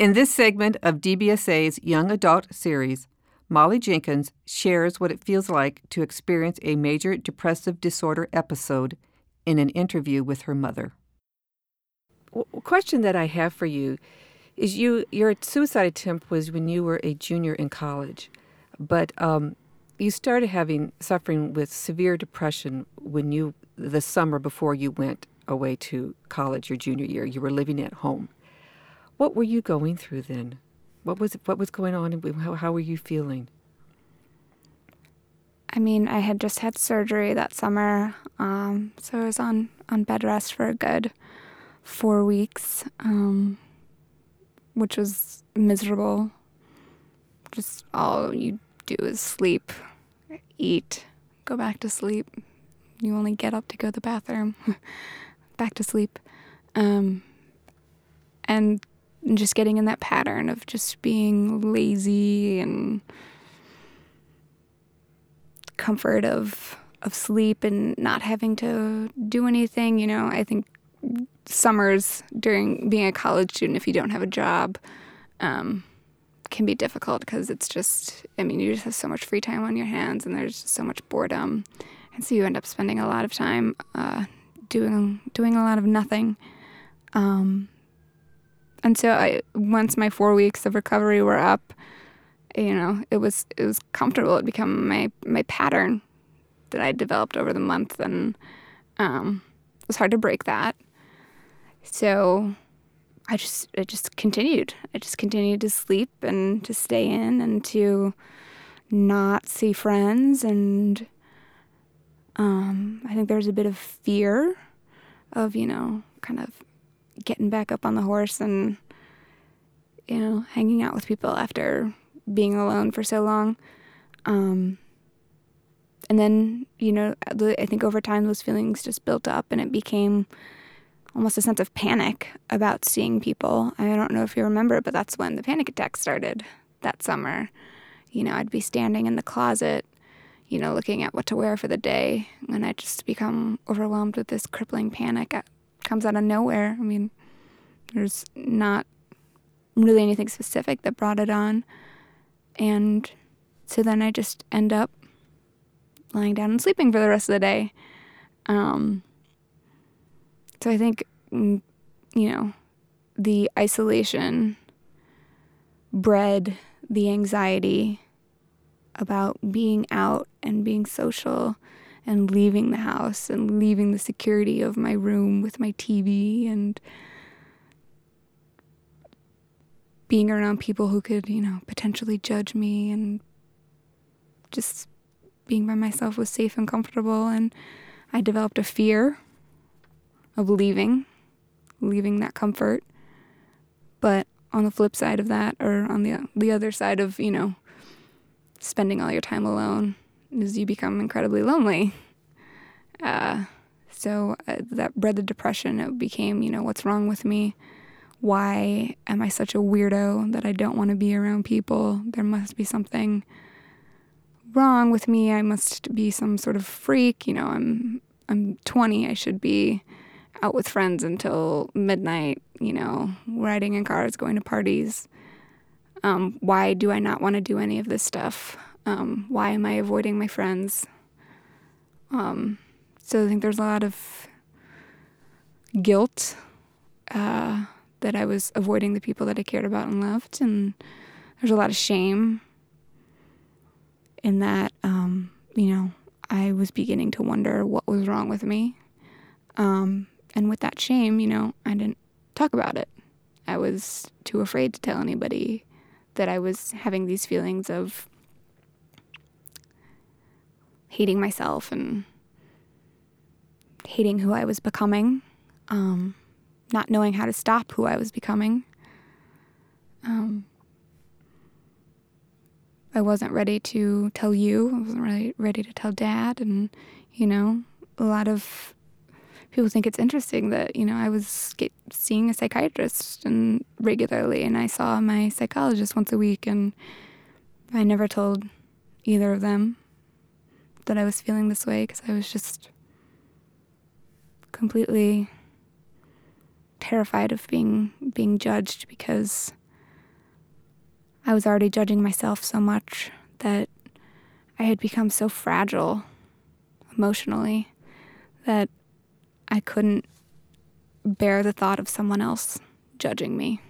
In this segment of DBSA's Young Adult series, Molly Jenkins shares what it feels like to experience a major depressive disorder episode in an interview with her mother. A question that I have for you is you your suicide attempt was when you were a junior in college, but um, you started having suffering with severe depression when you the summer before you went away to college your junior year. You were living at home. What were you going through then? What was what was going on? How, how were you feeling? I mean, I had just had surgery that summer, um, so I was on on bed rest for a good four weeks, um, which was miserable. Just all you do is sleep, eat, go back to sleep. You only get up to go to the bathroom, back to sleep, um, and just getting in that pattern of just being lazy and comfort of of sleep and not having to do anything. You know, I think summers during being a college student, if you don't have a job, um, can be difficult because it's just, I mean, you just have so much free time on your hands and there's so much boredom. And so you end up spending a lot of time uh, doing doing a lot of nothing. Um, and so I, once my four weeks of recovery were up, you know, it was it was comfortable. It became my my pattern that I developed over the month, and um, it was hard to break that. So I just I just continued. I just continued to sleep and to stay in and to not see friends and um, I think there's a bit of fear of you know kind of getting back up on the horse and you know hanging out with people after being alone for so long. Um, and then you know I think over time those feelings just built up and it became almost a sense of panic about seeing people. I don't know if you remember, but that's when the panic attack started that summer. You know, I'd be standing in the closet, you know, looking at what to wear for the day, and I just become overwhelmed with this crippling panic. It comes out of nowhere. I mean, there's not really anything specific that brought it on. And so then I just end up lying down and sleeping for the rest of the day. Um, so I think, mm, you know, the isolation bred the anxiety about being out and being social and leaving the house and leaving the security of my room with my TV and being around people who could, you know, potentially judge me and just being by myself was safe and comfortable and I developed a fear of leaving, leaving that comfort. But on the flip side of that, or on the the other side of you know, spending all your time alone, is you become incredibly lonely. Uh, so uh, that bred the depression. It became you know what's wrong with me. Why am I such a weirdo that I don't want to be around people? There must be something wrong with me. I must be some sort of freak. You know, I'm I'm 20. I should be out with friends until midnight, you know, riding in cars, going to parties. Um, why do I not want to do any of this stuff? Um, why am I avoiding my friends? Um, so I think there's a lot of guilt uh, that I was avoiding the people that I cared about and loved, and there's a lot of shame in that. Um, you know, I was beginning to wonder what was wrong with me. Um, and with that shame, you know, I didn't talk about it. I was too afraid to tell anybody that I was having these feelings of hating myself and hating who I was becoming, um, not knowing how to stop who I was becoming. Um, I wasn't ready to tell you. I wasn't really ready to tell dad. And, you know, a lot of people think it's interesting that you know I was get, seeing a psychiatrist and regularly, and I saw my psychologist once a week, and I never told either of them that I was feeling this way because I was just completely terrified of being being judged because I was already judging myself so much that I had become so fragile emotionally that I couldn't bear the thought of someone else judging me.